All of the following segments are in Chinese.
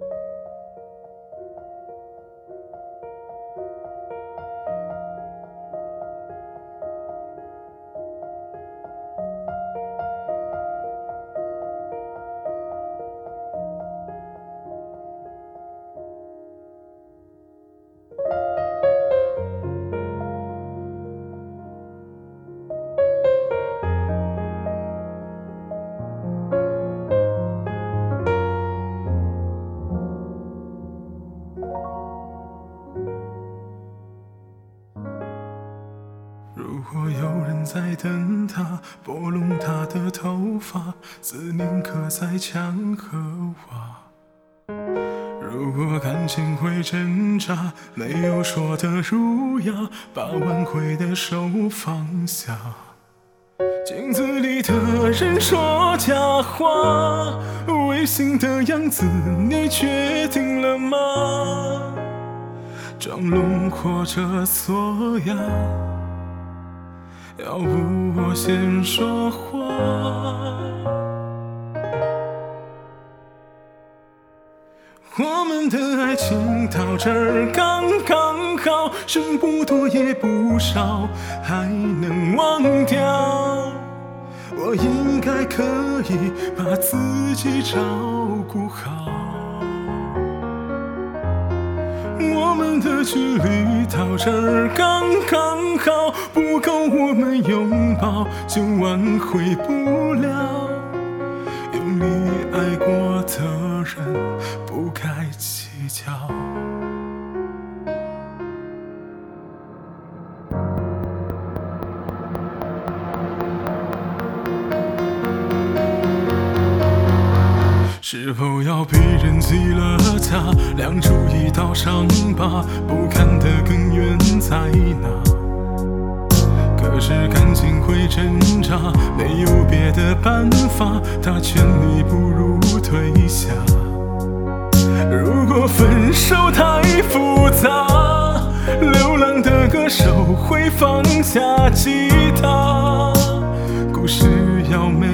如如果有人在等他，拨弄他的头发，思念刻在墙和瓦。如果感情会挣扎，没有说的儒雅，把挽回的手放下。镜子里的人说假话，违心的样子，你决定了吗？装聋或者锁哑。要不我先说话。我们的爱情到这儿刚刚好，剩不多也不少，还能忘掉。我应该可以把自己照顾好。我们的距离到这儿刚刚好，不够我们拥抱就挽回不了。用力爱过的人不该计较。是否要被人记了他，亮出一道伤疤，不堪的根源在哪？可是感情会挣扎，没有别的办法，他劝你不如退下。如果分手太复杂，流浪的歌手会放下吉他，故事要美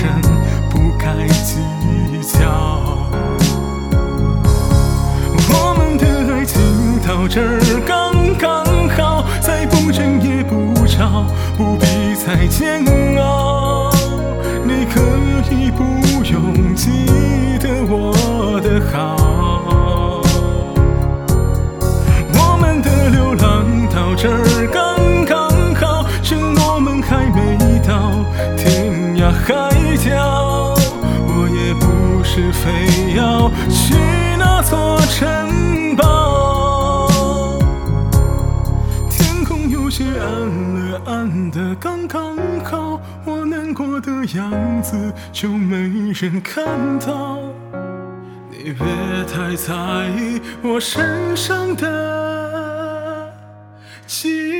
人不该计较。我们的爱情到这儿刚刚好，再不争也不吵，不必再煎熬。你可以不用记得我的好。非要去那座城堡。天空有些暗了，暗的刚刚好，我难过的样子就没人看到。你别太在意我身上的记忆。